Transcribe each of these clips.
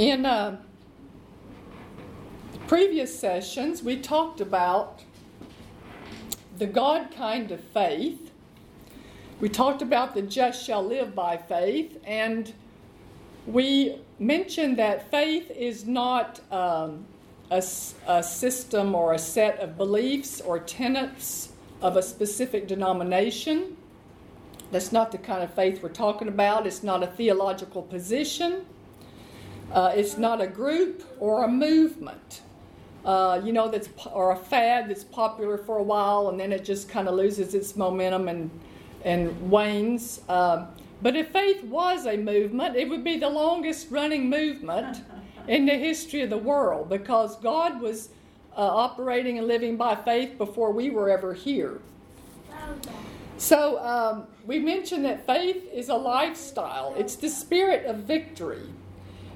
In uh, previous sessions, we talked about the God kind of faith. We talked about the just shall live by faith, and we mentioned that faith is not um, a, a system or a set of beliefs or tenets of a specific denomination. That's not the kind of faith we're talking about. It's not a theological position. Uh, it's not a group or a movement. Uh, you know, that's or a fad that's popular for a while and then it just kind of loses its momentum and and wanes. Uh, but if faith was a movement, it would be the longest running movement in the history of the world because God was uh, operating and living by faith before we were ever here. So um, we mentioned that faith is a lifestyle, it's the spirit of victory.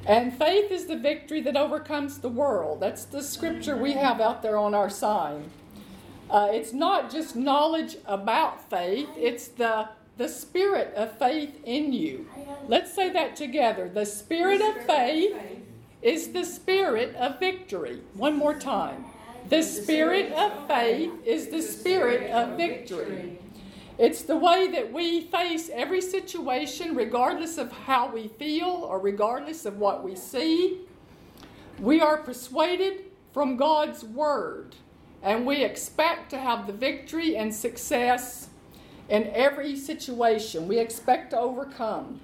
And faith is the victory that overcomes the world. That's the scripture we have out there on our sign. Uh, it's not just knowledge about faith, it's the, the spirit of faith in you. Let's say that together. The spirit of faith is the spirit of victory. One more time. The spirit of faith is the spirit of victory. It's the way that we face every situation, regardless of how we feel or regardless of what we see. We are persuaded from God's Word, and we expect to have the victory and success in every situation. We expect to overcome.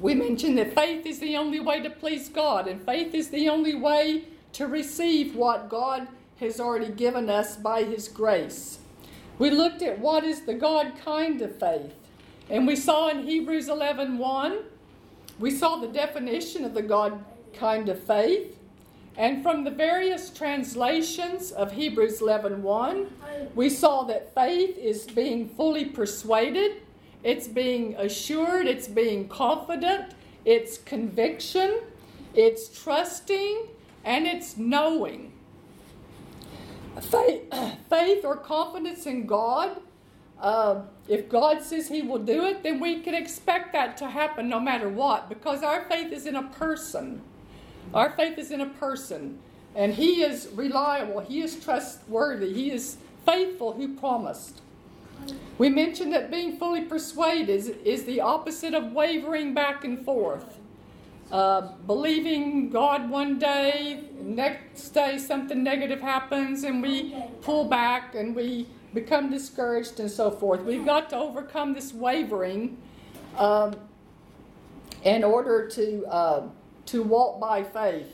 We mentioned that faith is the only way to please God, and faith is the only way to receive what God has already given us by His grace. We looked at what is the God kind of faith. And we saw in Hebrews 11 1, we saw the definition of the God kind of faith. And from the various translations of Hebrews 11 1, we saw that faith is being fully persuaded, it's being assured, it's being confident, it's conviction, it's trusting, and it's knowing faith, faith or confidence in God. Uh, if God says He will do it, then we can expect that to happen no matter what because our faith is in a person. Our faith is in a person. And He is reliable, He is trustworthy, He is faithful who promised. We mentioned that being fully persuaded is, is the opposite of wavering back and forth. Uh, believing God one day, next day something negative happens, and we pull back and we become discouraged and so forth. We've got to overcome this wavering um, in order to uh, to walk by faith.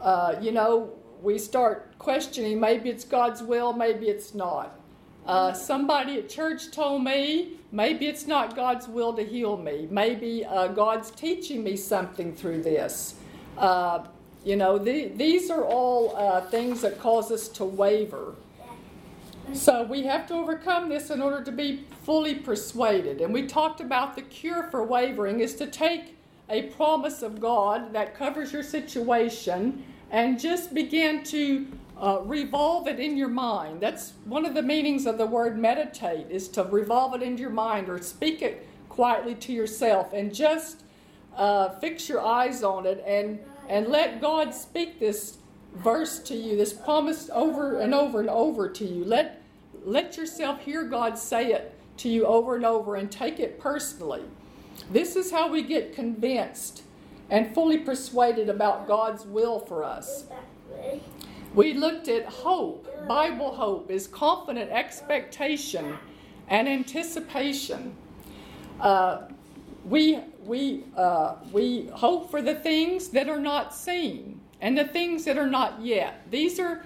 Uh, you know, we start questioning maybe it's God's will, maybe it's not. Uh, somebody at church told me maybe it's not God's will to heal me. Maybe uh, God's teaching me something through this. Uh, you know, the, these are all uh, things that cause us to waver. So we have to overcome this in order to be fully persuaded. And we talked about the cure for wavering is to take a promise of God that covers your situation and just begin to uh, revolve it in your mind. That's one of the meanings of the word meditate is to revolve it into your mind or speak it quietly to yourself and just uh, fix your eyes on it and and let God speak this verse to you, this promise over and over and over to you. Let let yourself hear God say it to you over and over and take it personally. This is how we get convinced and fully persuaded about God's will for us. We looked at hope. Bible hope is confident expectation and anticipation. Uh, we, we, uh, we hope for the things that are not seen and the things that are not yet. These are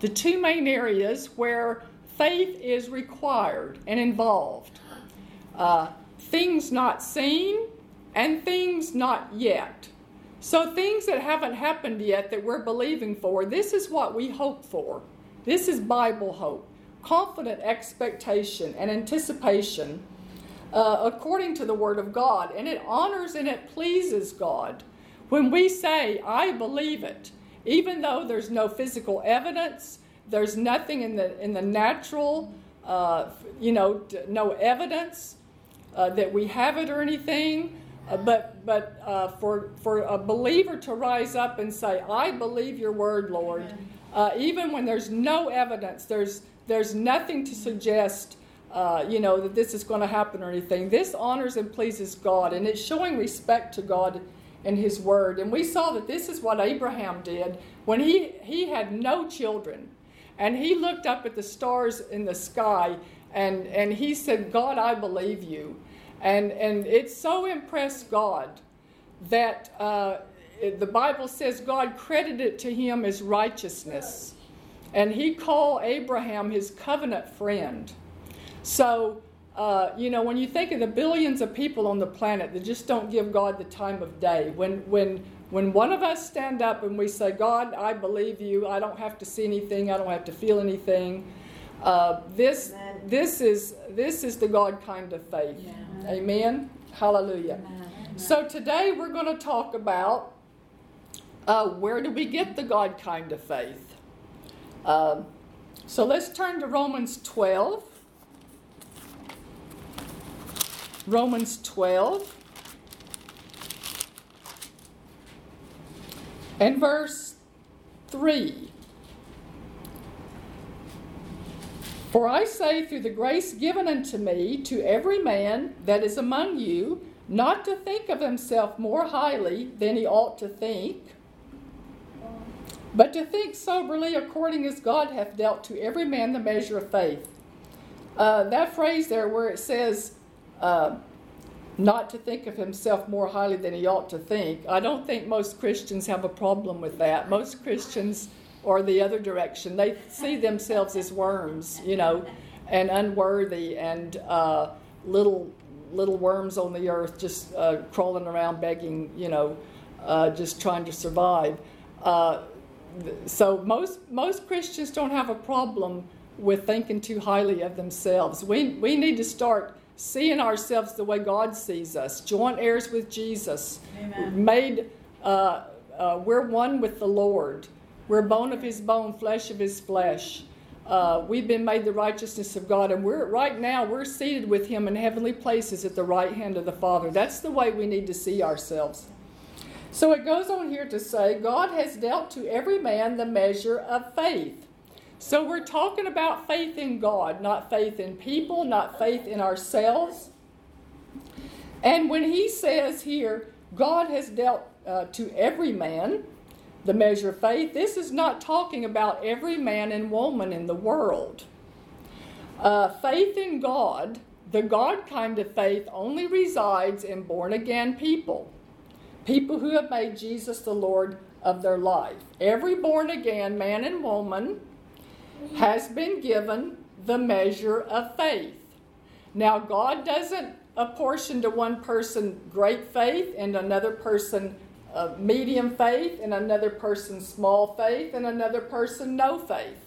the two main areas where faith is required and involved uh, things not seen and things not yet. So, things that haven't happened yet that we're believing for, this is what we hope for. This is Bible hope confident expectation and anticipation uh, according to the Word of God. And it honors and it pleases God when we say, I believe it, even though there's no physical evidence, there's nothing in the, in the natural, uh, you know, no evidence uh, that we have it or anything. Uh, but but uh, for for a believer to rise up and say, "I believe your word, Lord," uh, even when there's no evidence, there's there's nothing to suggest, uh, you know, that this is going to happen or anything. This honors and pleases God, and it's showing respect to God and His word. And we saw that this is what Abraham did when he he had no children, and he looked up at the stars in the sky, and and he said, "God, I believe you." And, and it so impressed God that uh, the Bible says God credited to him as righteousness. And he called Abraham his covenant friend. So, uh, you know, when you think of the billions of people on the planet that just don't give God the time of day, when, when, when one of us stand up and we say, God, I believe you, I don't have to see anything, I don't have to feel anything, uh, this, this, is, this is the God kind of faith. Yeah. Amen. Hallelujah. Amen. So today we're going to talk about uh, where do we get the God kind of faith. Um, so let's turn to Romans 12. Romans 12 and verse 3. For I say, through the grace given unto me, to every man that is among you, not to think of himself more highly than he ought to think, but to think soberly according as God hath dealt to every man the measure of faith. Uh, that phrase there, where it says, uh, not to think of himself more highly than he ought to think, I don't think most Christians have a problem with that. Most Christians or the other direction. They see themselves as worms, you know, and unworthy and uh, little little worms on the earth, just uh, crawling around begging, you know, uh, just trying to survive. Uh, so most most Christians don't have a problem with thinking too highly of themselves. We we need to start seeing ourselves the way God sees us, joint heirs with Jesus, Amen. made. Uh, uh, we're one with the Lord. We're bone of his bone, flesh of his flesh. Uh, we've been made the righteousness of God, and we're right now we're seated with Him in heavenly places at the right hand of the Father. That's the way we need to see ourselves. So it goes on here to say, God has dealt to every man the measure of faith. So we're talking about faith in God, not faith in people, not faith in ourselves. And when He says here, God has dealt uh, to every man, the measure of faith, this is not talking about every man and woman in the world. Uh, faith in God, the God kind of faith, only resides in born again people, people who have made Jesus the Lord of their life. Every born again man and woman has been given the measure of faith. Now, God doesn't apportion to one person great faith and another person of medium faith, and another person small faith, and another person no faith.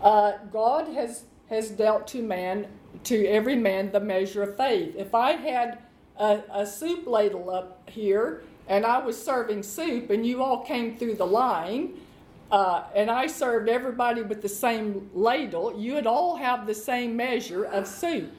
Uh, God has has dealt to man to every man the measure of faith. If I had a, a soup ladle up here and I was serving soup, and you all came through the line, uh, and I served everybody with the same ladle, you would all have the same measure of soup.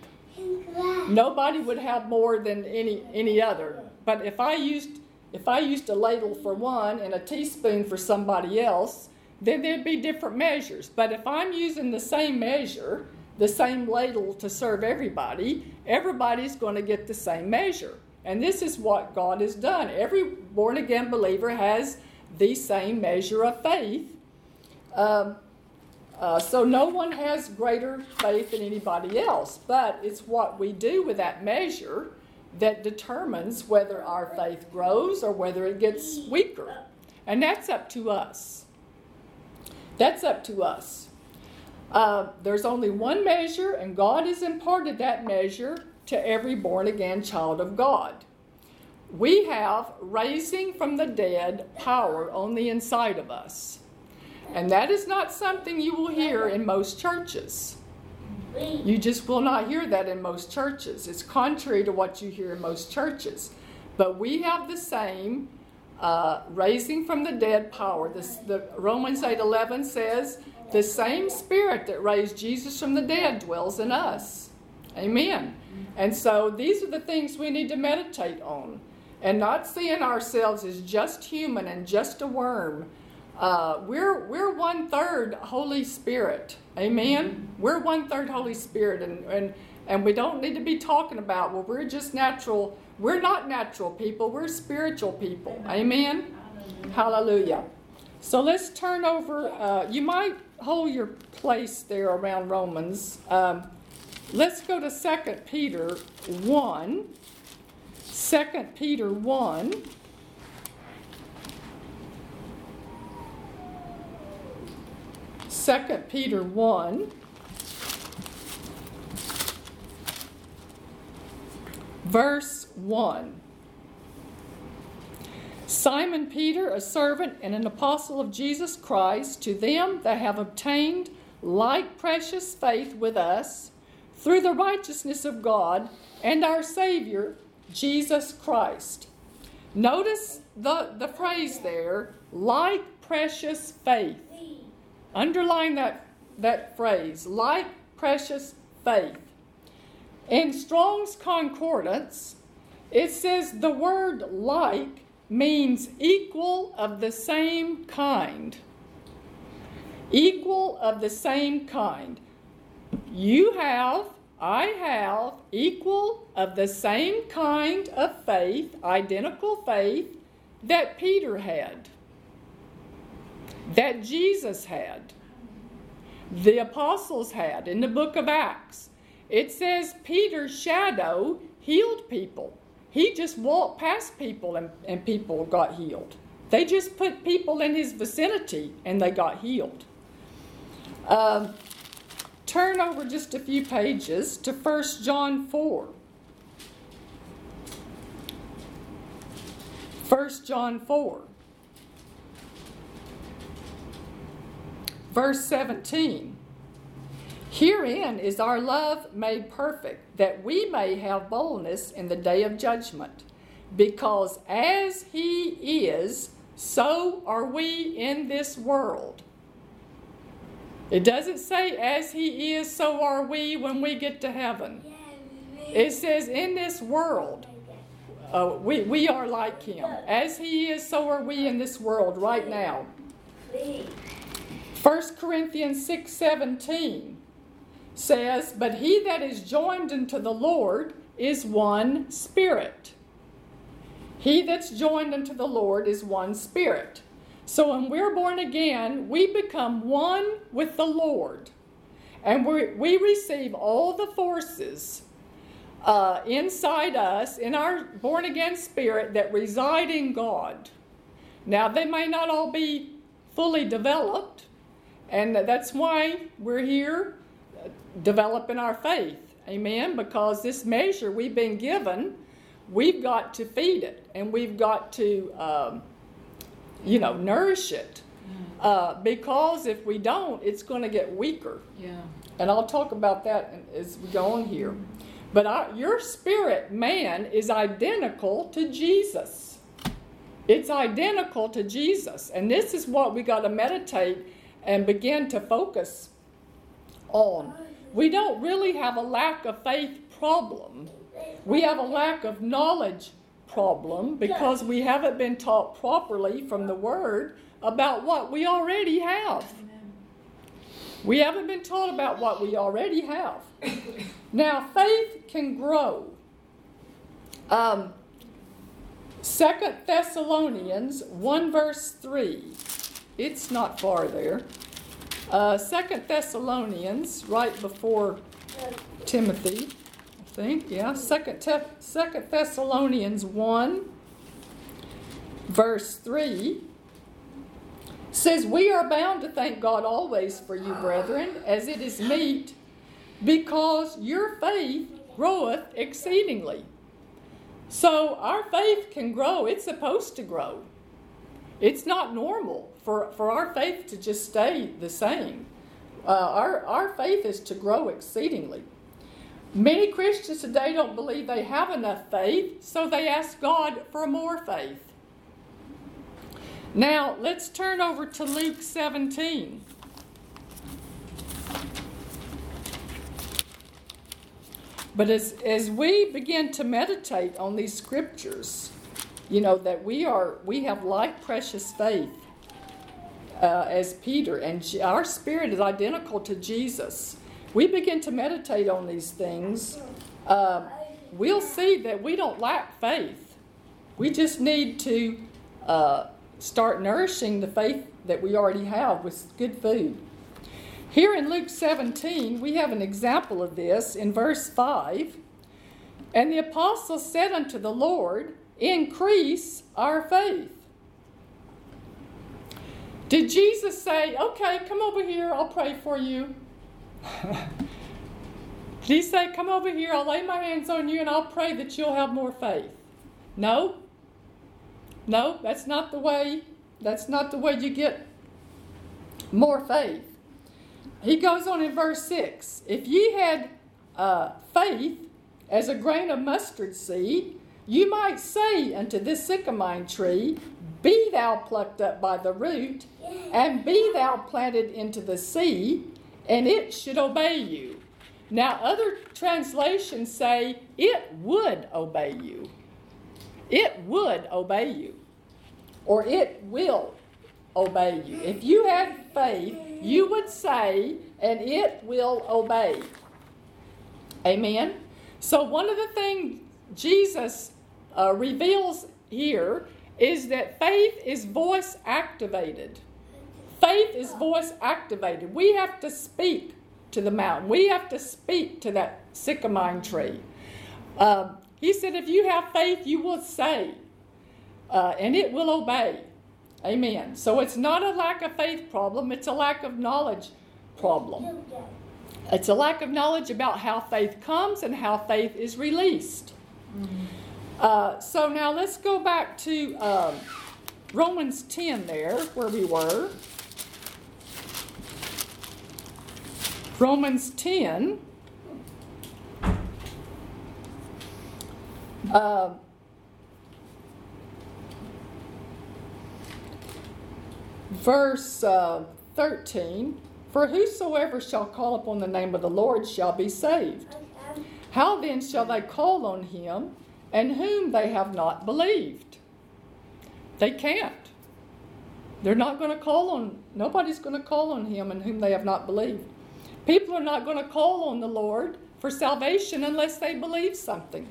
Nobody would have more than any any other. But if I used if I used a ladle for one and a teaspoon for somebody else, then there'd be different measures. But if I'm using the same measure, the same ladle to serve everybody, everybody's going to get the same measure. And this is what God has done. Every born again believer has the same measure of faith. Um, uh, so no one has greater faith than anybody else, but it's what we do with that measure that determines whether our faith grows or whether it gets weaker. And that's up to us. That's up to us. Uh, there's only one measure, and God has imparted that measure to every born again child of God. We have raising from the dead power on the inside of us. And that is not something you will hear in most churches. You just will not hear that in most churches. It's contrary to what you hear in most churches. But we have the same uh, raising from the dead power. This, the Romans 8:11 says, "The same Spirit that raised Jesus from the dead dwells in us." Amen. And so these are the things we need to meditate on and not seeing ourselves as just human and just a worm. Uh, we're we're one third Holy Spirit, Amen. Mm-hmm. We're one third Holy Spirit, and and and we don't need to be talking about well, we're just natural. We're not natural people. We're spiritual people, Amen. Hallelujah. Hallelujah. So let's turn over. Uh, you might hold your place there around Romans. Um, let's go to Second Peter one. 2 Peter one. 2 Peter 1, verse 1. Simon Peter, a servant and an apostle of Jesus Christ, to them that have obtained like precious faith with us through the righteousness of God and our Savior, Jesus Christ. Notice the, the phrase there like precious faith. Underline that, that phrase, like precious faith. In Strong's Concordance, it says the word like means equal of the same kind. Equal of the same kind. You have, I have, equal of the same kind of faith, identical faith that Peter had, that Jesus had, the apostles had in the book of Acts. It says Peter's shadow healed people. He just walked past people and, and people got healed. They just put people in his vicinity and they got healed. Um, turn over just a few pages to 1 John 4. 1 John 4. Verse 17. Herein is our love made perfect, that we may have boldness in the day of judgment. Because as He is, so are we in this world. It doesn't say, as He is, so are we when we get to heaven. It says, in this world, uh, we, we are like Him. As He is, so are we in this world right now. 1 Corinthians 6 17 says, But he that is joined unto the Lord is one spirit. He that's joined unto the Lord is one spirit. So when we're born again, we become one with the Lord. And we, we receive all the forces uh, inside us, in our born again spirit, that reside in God. Now, they may not all be fully developed, and that's why we're here developing our faith. Amen. Because this measure we've been given, we've got to feed it and we've got to, um, you know, nourish it. Uh, because if we don't, it's going to get weaker. Yeah. And I'll talk about that as we go on here. But our, your spirit man is identical to Jesus. It's identical to Jesus. And this is what we got to meditate and begin to focus on we don't really have a lack of faith problem. We have a lack of knowledge problem because we haven't been taught properly from the Word about what we already have. We haven't been taught about what we already have. Now, faith can grow. Um, 2 Thessalonians 1 verse 3. It's not far there. Uh, Second Thessalonians, right before Timothy, I think, yeah. Second, Te- Second Thessalonians 1, verse 3 says, We are bound to thank God always for you, brethren, as it is meet, because your faith groweth exceedingly. So our faith can grow, it's supposed to grow. It's not normal for, for our faith to just stay the same. Uh, our, our faith is to grow exceedingly. Many Christians today don't believe they have enough faith, so they ask God for more faith. Now, let's turn over to Luke 17. But as, as we begin to meditate on these scriptures, you know, that we are, we have like precious faith uh, as Peter, and our spirit is identical to Jesus. We begin to meditate on these things, uh, we'll see that we don't lack faith. We just need to uh, start nourishing the faith that we already have with good food. Here in Luke 17, we have an example of this in verse 5. And the apostles said unto the Lord, Increase our faith. Did Jesus say, Okay, come over here, I'll pray for you? Did he say, Come over here, I'll lay my hands on you, and I'll pray that you'll have more faith? No. No, that's not the way. That's not the way you get more faith. He goes on in verse 6 If ye had uh, faith as a grain of mustard seed, you might say unto this sycamore tree, Be thou plucked up by the root, and be thou planted into the sea, and it should obey you. Now, other translations say, It would obey you. It would obey you. Or it will obey you. If you had faith, you would say, and it will obey. Amen? So, one of the things Jesus uh, reveals here is that faith is voice activated. Faith is voice activated. We have to speak to the mountain, we have to speak to that sycamore tree. Uh, he said, if you have faith, you will say, uh, and it will obey. Amen. So it's not a lack of faith problem, it's a lack of knowledge problem. It's a lack of knowledge about how faith comes and how faith is released. Uh, so now let's go back to um, Romans 10 there, where we were. Romans 10. Uh, verse uh, 13 For whosoever shall call upon the name of the Lord shall be saved. How then shall they call on him and whom they have not believed? They can't. They're not going to call on, nobody's going to call on him in whom they have not believed. People are not going to call on the Lord for salvation unless they believe something.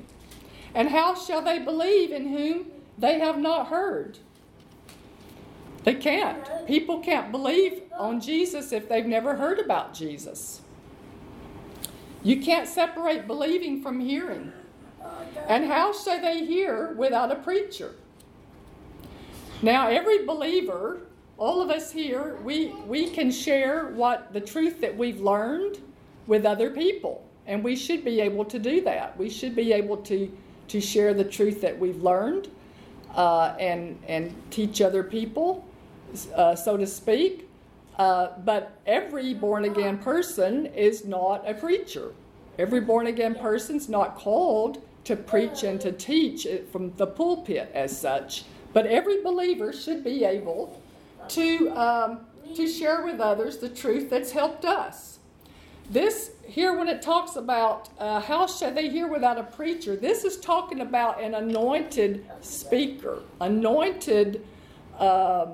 And how shall they believe in whom they have not heard? They can't. People can't believe on Jesus if they've never heard about Jesus. You can't separate believing from hearing. And how shall they hear without a preacher? Now, every believer, all of us here, we, we can share what the truth that we've learned with other people. And we should be able to do that. We should be able to, to share the truth that we've learned uh, and, and teach other people uh, so to speak. Uh, but every born again person is not a preacher. Every born again person's not called to preach and to teach from the pulpit as such. But every believer should be able to, um, to share with others the truth that's helped us. This here, when it talks about uh, how shall they hear without a preacher, this is talking about an anointed speaker, anointed uh,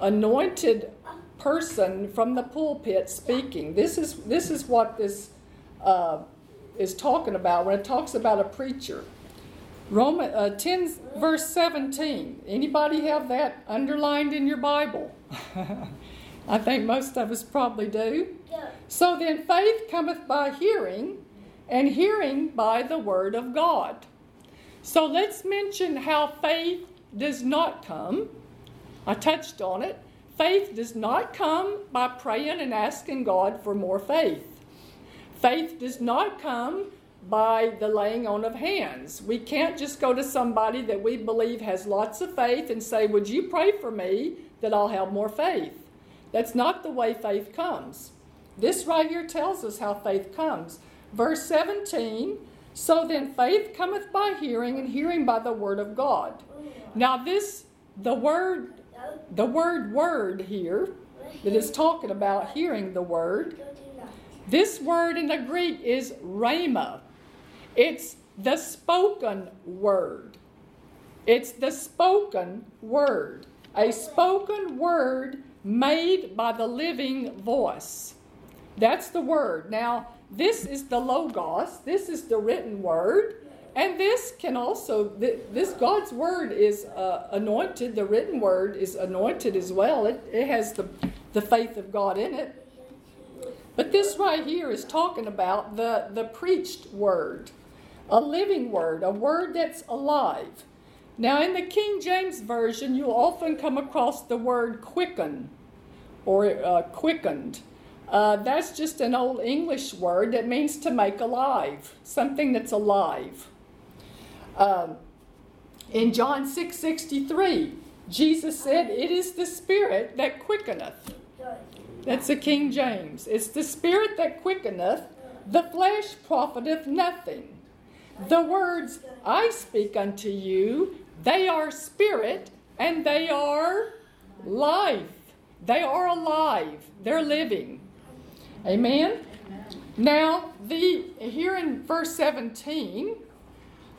anointed person from the pulpit speaking. This is this is what this uh, is talking about when it talks about a preacher. Roman uh, 10 verse 17. Anybody have that underlined in your Bible? I think most of us probably do. So then faith cometh by hearing, and hearing by the word of God. So let's mention how faith does not come I touched on it. Faith does not come by praying and asking God for more faith. Faith does not come by the laying on of hands. We can't just go to somebody that we believe has lots of faith and say, Would you pray for me that I'll have more faith? That's not the way faith comes. This right here tells us how faith comes. Verse 17 So then faith cometh by hearing, and hearing by the word of God. Now, this, the word the word word here that is talking about hearing the word, this word in the Greek is rhema. It's the spoken word. It's the spoken word. A spoken word made by the living voice. That's the word. Now, this is the Logos, this is the written word. And this can also, this God's word is uh, anointed, the written word is anointed as well. It, it has the, the faith of God in it. But this right here is talking about the, the preached word, a living word, a word that's alive. Now, in the King James Version, you'll often come across the word quicken or uh, quickened. Uh, that's just an old English word that means to make alive, something that's alive. Um, in John 6 63, Jesus said, It is the Spirit that quickeneth. That's the King James. It's the Spirit that quickeneth, the flesh profiteth nothing. The words I speak unto you, they are spirit and they are life. They are alive. They're living. Amen? Now, the here in verse 17,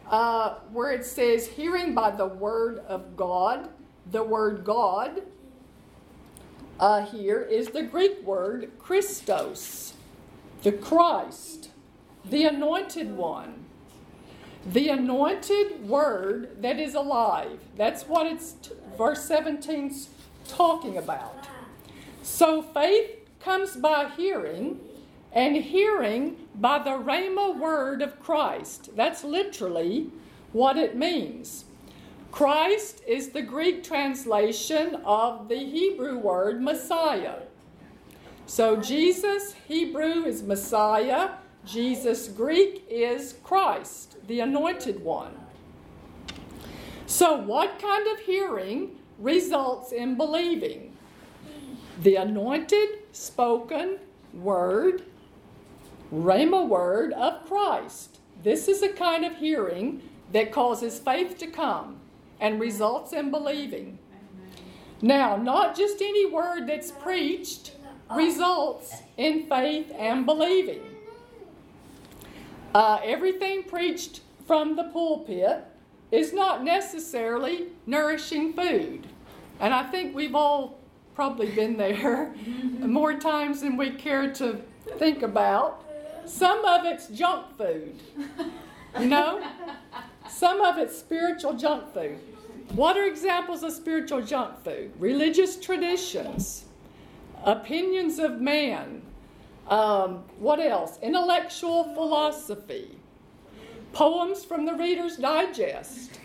uh, where it says, hearing by the word of God, the word God uh, here is the Greek word Christos, the Christ, the anointed one, the anointed word that is alive. That's what it's t- verse 17's talking about. So faith comes by hearing, and hearing by the Rhema word of Christ. That's literally what it means. Christ is the Greek translation of the Hebrew word Messiah. So Jesus, Hebrew, is Messiah. Jesus, Greek, is Christ, the anointed one. So, what kind of hearing results in believing? The anointed, spoken word Rhema word of Christ. This is a kind of hearing that causes faith to come and results in believing. Now, not just any word that's preached results in faith and believing. Uh, everything preached from the pulpit is not necessarily nourishing food. And I think we've all probably been there more times than we care to think about. Some of it's junk food, you know? Some of it's spiritual junk food. What are examples of spiritual junk food? Religious traditions, opinions of man. Um, what else? Intellectual philosophy, poems from the Reader's Digest.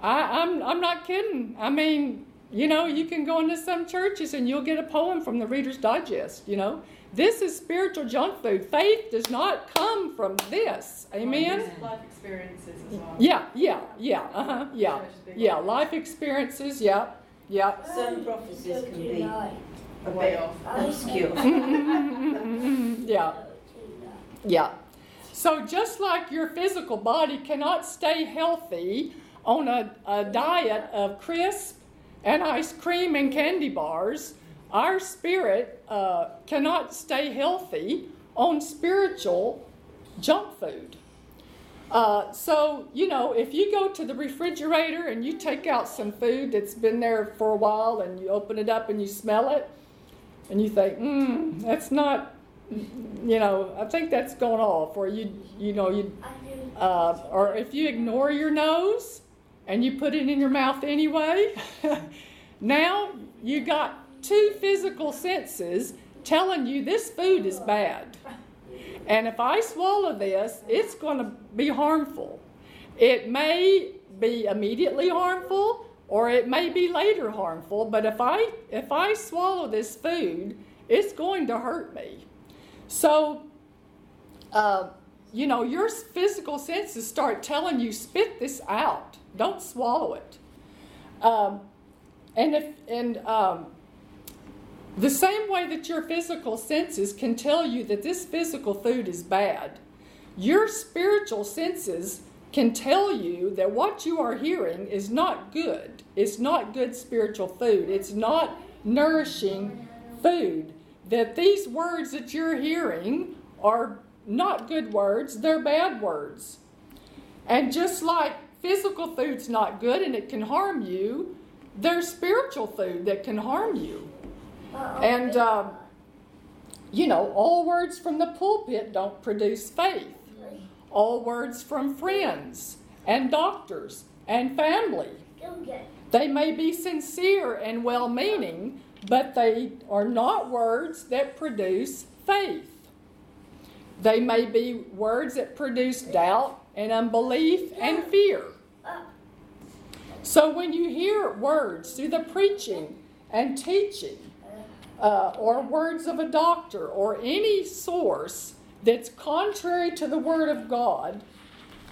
I, I'm, I'm not kidding. I mean, you know, you can go into some churches and you'll get a poem from the Reader's Digest, you know. This is spiritual junk food. Faith does not come from this. Amen. Life experiences as well. Yeah, yeah, yeah, uh huh, yeah, yeah. Life experiences, yeah, yeah. Some prophecies can be A way off. obscure. yeah, yeah. So just like your physical body cannot stay healthy on a, a diet of crisp and ice cream and candy bars, our spirit uh, cannot stay healthy on spiritual junk food. Uh, so, you know, if you go to the refrigerator and you take out some food that's been there for a while and you open it up and you smell it and you think, hmm, that's not, you know, I think that's going off. Or you, you know, you, uh, or if you ignore your nose and you put it in your mouth anyway, now you got two physical senses telling you this food is bad. And if I swallow this, it's going to be harmful. It may be immediately harmful or it may be later harmful, but if I if I swallow this food, it's going to hurt me. So uh, you know, your physical senses start telling you, spit this out. Don't swallow it. Um, and if and um, the same way that your physical senses can tell you that this physical food is bad, your spiritual senses can tell you that what you are hearing is not good. It's not good spiritual food. It's not nourishing food. That these words that you're hearing are not good words, they're bad words. And just like physical food's not good and it can harm you, there's spiritual food that can harm you. And, uh, you know, all words from the pulpit don't produce faith. All words from friends and doctors and family. They may be sincere and well meaning, but they are not words that produce faith. They may be words that produce doubt and unbelief and fear. So when you hear words through the preaching and teaching, uh, or words of a doctor, or any source that's contrary to the Word of God,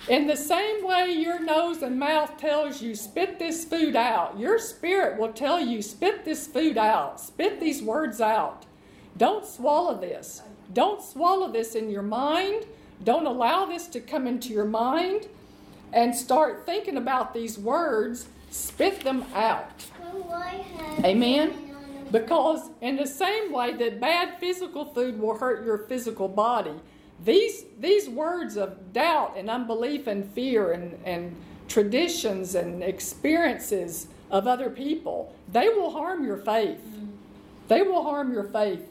in the same way your nose and mouth tells you, spit this food out, your spirit will tell you, spit this food out, spit these words out. Don't swallow this. Don't swallow this in your mind. Don't allow this to come into your mind and start thinking about these words. Spit them out. Amen? Because, in the same way that bad physical food will hurt your physical body, these, these words of doubt and unbelief and fear and, and traditions and experiences of other people, they will harm your faith. Mm. They will harm your faith.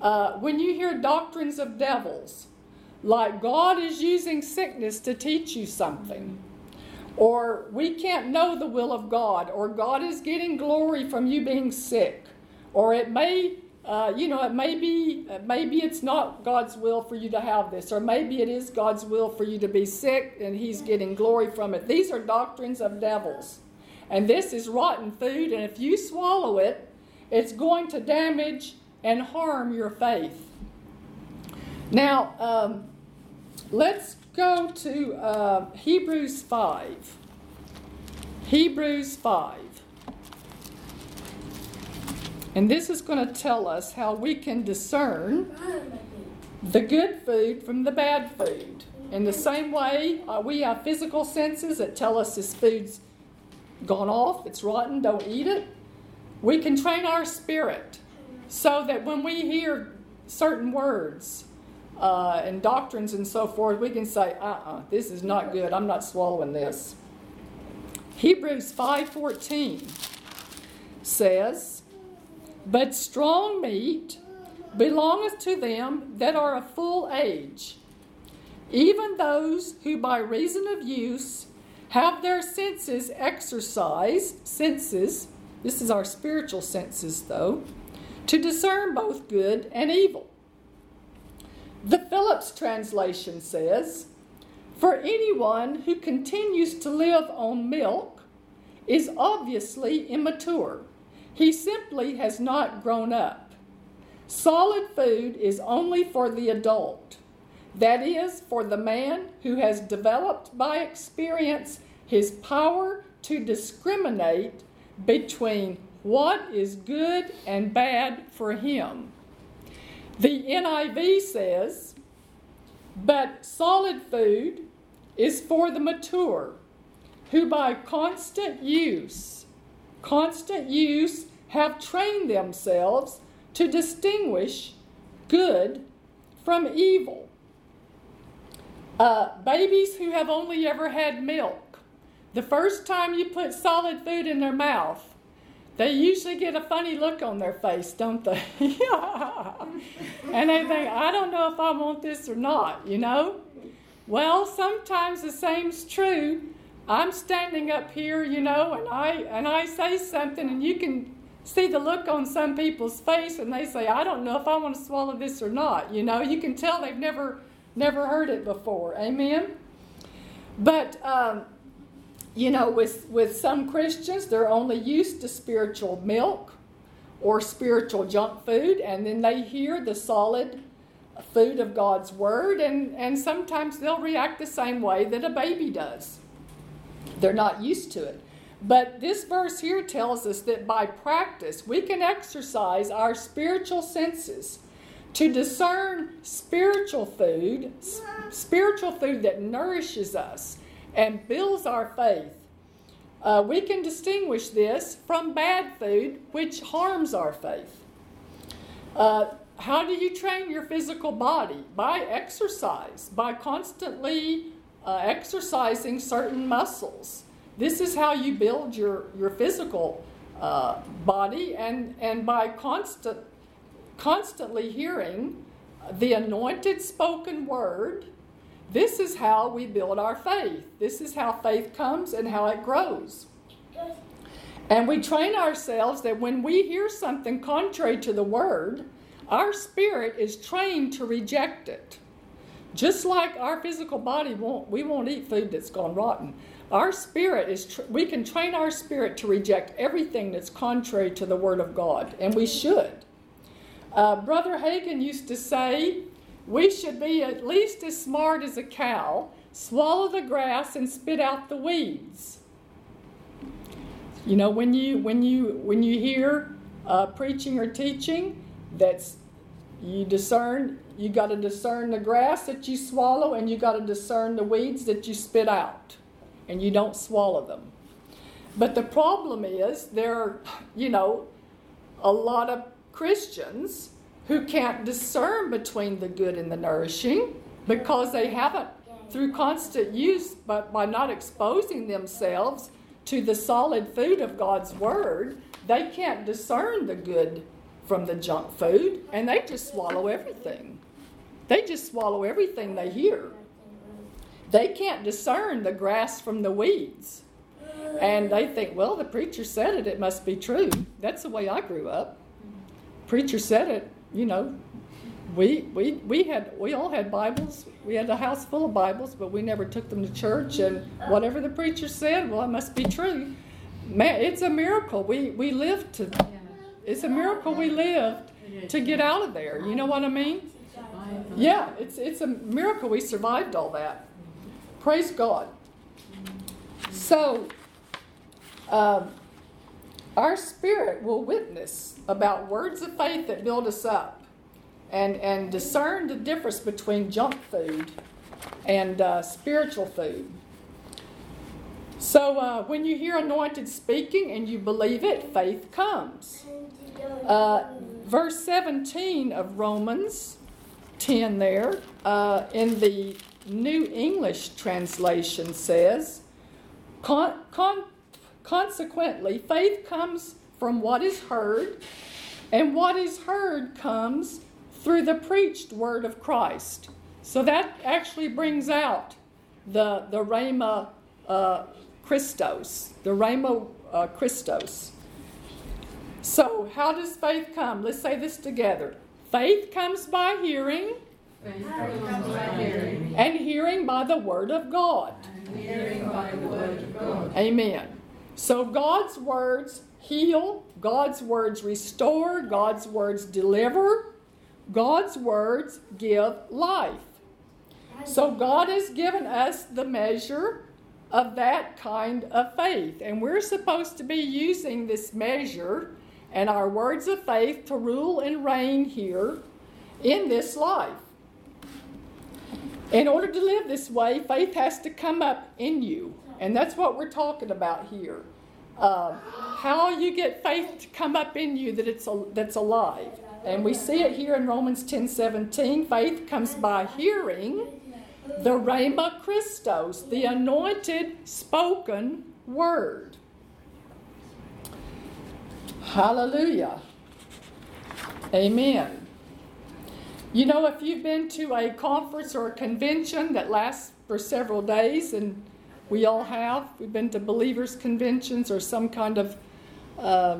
Uh, when you hear doctrines of devils, like God is using sickness to teach you something, or we can't know the will of God, or God is getting glory from you being sick, or it may, uh, you know, it may be, maybe it's not God's will for you to have this, or maybe it is God's will for you to be sick and He's getting glory from it. These are doctrines of devils. And this is rotten food, and if you swallow it, it's going to damage and harm your faith. Now, um, let's go to uh, Hebrews 5. Hebrews 5. And this is going to tell us how we can discern the good food from the bad food. In the same way, uh, we have physical senses that tell us this food's gone off, it's rotten, don't eat it. We can train our spirit so that when we hear certain words uh, and doctrines and so forth, we can say, uh uh-uh, uh this is not good. I'm not swallowing this. Hebrews 5.14 says, But strong meat belongeth to them that are of full age, even those who by reason of use have their senses exercised, senses, this is our spiritual senses though, to discern both good and evil. The Phillips translation says, For anyone who continues to live on milk is obviously immature. He simply has not grown up. Solid food is only for the adult. That is, for the man who has developed by experience his power to discriminate between what is good and bad for him. The NIV says, but solid food is for the mature, who by constant use, constant use, have trained themselves to distinguish good from evil. Uh, babies who have only ever had milk, the first time you put solid food in their mouth, they usually get a funny look on their face, don't they? and they think, I don't know if I want this or not, you know? Well, sometimes the same's true. I'm standing up here, you know, and I and I say something and you can see the look on some people's face and they say, I don't know if I want to swallow this or not. You know, you can tell they've never never heard it before. Amen. But um, you know, with, with some Christians, they're only used to spiritual milk or spiritual junk food, and then they hear the solid food of God's Word, and, and sometimes they'll react the same way that a baby does. They're not used to it. But this verse here tells us that by practice, we can exercise our spiritual senses to discern spiritual food, spiritual food that nourishes us and builds our faith. Uh, we can distinguish this from bad food, which harms our faith. Uh, how do you train your physical body? By exercise, by constantly uh, exercising certain muscles. This is how you build your, your physical uh, body, and, and by constant, constantly hearing the anointed spoken word, this is how we build our faith. This is how faith comes and how it grows. And we train ourselves that when we hear something contrary to the word, our spirit is trained to reject it. Just like our physical body won't, we won't eat food that's gone rotten. Our spirit is, tr- we can train our spirit to reject everything that's contrary to the Word of God, and we should. Uh, Brother Hagin used to say, we should be at least as smart as a cow, swallow the grass and spit out the weeds. You know, when you when you when you hear uh, preaching or teaching, that's you discern. You got to discern the grass that you swallow, and you got to discern the weeds that you spit out, and you don't swallow them. But the problem is there are, you know, a lot of Christians who can't discern between the good and the nourishing because they haven't, through constant use, but by not exposing themselves to the solid food of God's Word, they can't discern the good from the junk food and they just swallow everything. They just swallow everything they hear. They can't discern the grass from the weeds. And they think, well, the preacher said it, it must be true. That's the way I grew up. Preacher said it, you know. We, we, we had we all had Bibles. We had a house full of Bibles, but we never took them to church. And whatever the preacher said, well, it must be true. Man, it's a miracle. We we lived to. It's a miracle we lived to get out of there. You know what I mean? Yeah, it's it's a miracle we survived all that. Praise God. So, um, our spirit will witness about words of faith that build us up and, and discern the difference between junk food and uh, spiritual food. So, uh, when you hear anointed speaking and you believe it, faith comes. Uh, verse 17 of Romans 10 there uh, in the New English translation says, con- con- Consequently, faith comes from what is heard, and what is heard comes through the preached word of Christ. So that actually brings out the, the Rhema uh, Christos, the Rhema uh, Christos. So, how does faith come? Let's say this together. Faith comes by hearing, Faith comes by hearing, and hearing by the word of God. and hearing by the word of God. Amen. So God's words heal, God's words restore, God's words deliver, God's words give life. So God has given us the measure of that kind of faith, and we're supposed to be using this measure and our words of faith to rule and reign here in this life. In order to live this way, faith has to come up in you. And that's what we're talking about here. Uh, how you get faith to come up in you that it's a, that's alive. And we see it here in Romans 10 17. Faith comes by hearing the Rhema Christos, the anointed spoken word. Hallelujah. Amen. You know, if you've been to a conference or a convention that lasts for several days, and we all have, we've been to believers' conventions or some kind of, uh,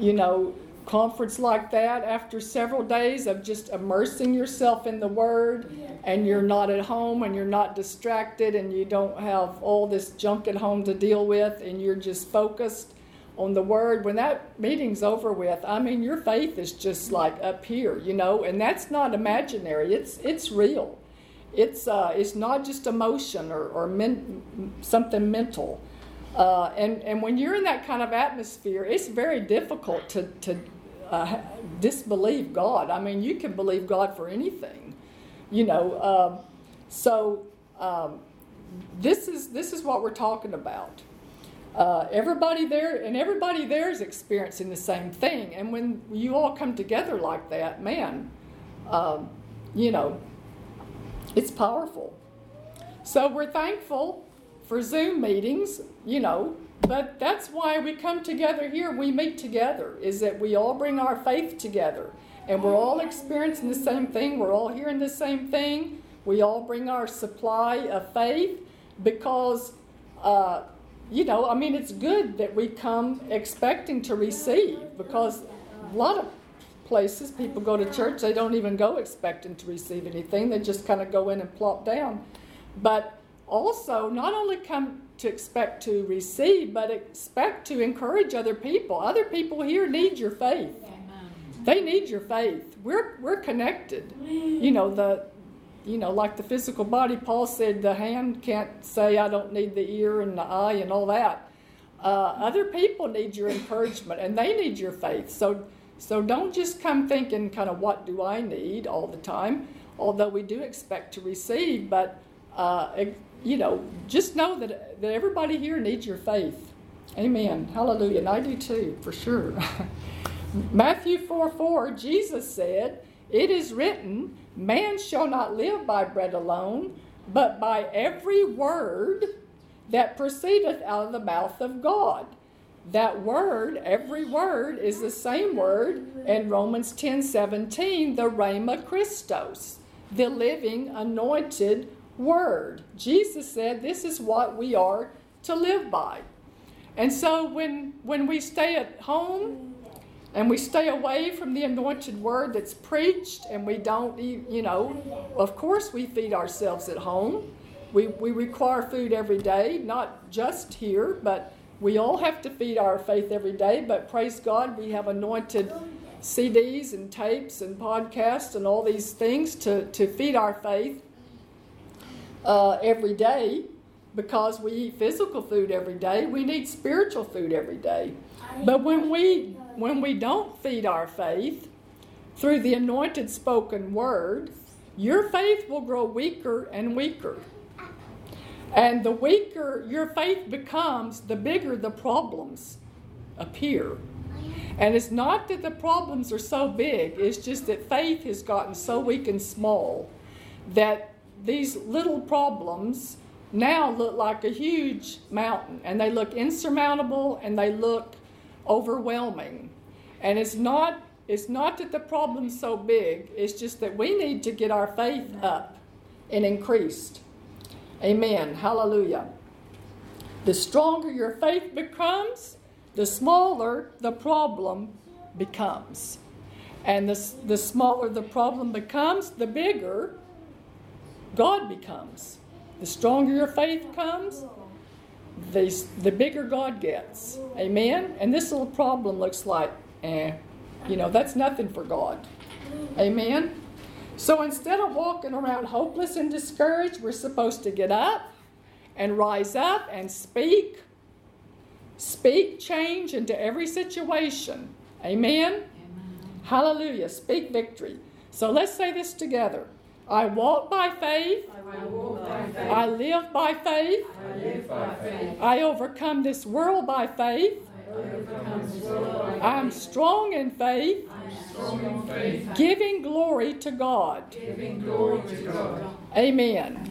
you know, conference like that, after several days of just immersing yourself in the Word, and you're not at home and you're not distracted and you don't have all this junk at home to deal with, and you're just focused on the word. When that meeting's over with i mean your faith is just like up here you know? And that's not imaginary. It's it's real it's uh, it's not just emotion or, or men, something mental. Uh, and and when you're in that kind of atmosphere it's very difficult to to uh, disbelieve god. I mean you can believe god for anything you know um, so um, this is this is what we're talking about. Uh, everybody there and everybody there is experiencing the same thing. And when you all come together like that, man, um, you know, it's powerful. So we're thankful for Zoom meetings, you know, but that's why we come together here. We meet together, is that we all bring our faith together. And we're all experiencing the same thing. We're all hearing the same thing. We all bring our supply of faith because, uh, you know, I mean, it's good that we come expecting to receive because a lot of places people go to church, they don't even go expecting to receive anything. They just kind of go in and plop down. But also, not only come to expect to receive, but expect to encourage other people. Other people here need your faith. They need your faith. We're we're connected. You know the, you know like the physical body. Paul said the hand can't say I don't need the ear and the eye and all that. Uh, other people need your encouragement and they need your faith. So so don't just come thinking kind of what do I need all the time. Although we do expect to receive, but uh, you know just know that that everybody here needs your faith. Amen. Hallelujah. And I do too, for sure. Matthew 4 4, Jesus said, It is written, Man shall not live by bread alone, but by every word that proceedeth out of the mouth of God. That word, every word, is the same word in Romans 10 17, the Rhema Christos, the living, anointed word. Jesus said this is what we are to live by. And so when, when we stay at home, and we stay away from the anointed word that's preached and we don't eat, you know, of course we feed ourselves at home. We, we require food every day, not just here, but we all have to feed our faith every day. But praise God, we have anointed CDs and tapes and podcasts and all these things to, to feed our faith uh, every day because we eat physical food every day. We need spiritual food every day. But when we when we don't feed our faith through the anointed spoken word, your faith will grow weaker and weaker. And the weaker your faith becomes, the bigger the problems appear. And it's not that the problems are so big, it's just that faith has gotten so weak and small that these little problems now look like a huge mountain and they look insurmountable and they look overwhelming. And it's not it's not that the problem's so big, it's just that we need to get our faith up and increased. Amen. Hallelujah. The stronger your faith becomes, the smaller the problem becomes. And the, the smaller the problem becomes, the bigger God becomes. The stronger your faith comes, the, the bigger God gets. Amen? And this little problem looks like, eh, you know, that's nothing for God. Amen? So instead of walking around hopeless and discouraged, we're supposed to get up and rise up and speak. Speak change into every situation. Amen? Amen? Hallelujah. Speak victory. So let's say this together. I walk by faith. I, walk by faith. I live by faith. I live by faith. I overcome this world by faith. I am strong in faith. Strong in faith. Giving glory. Giving glory to God. Amen.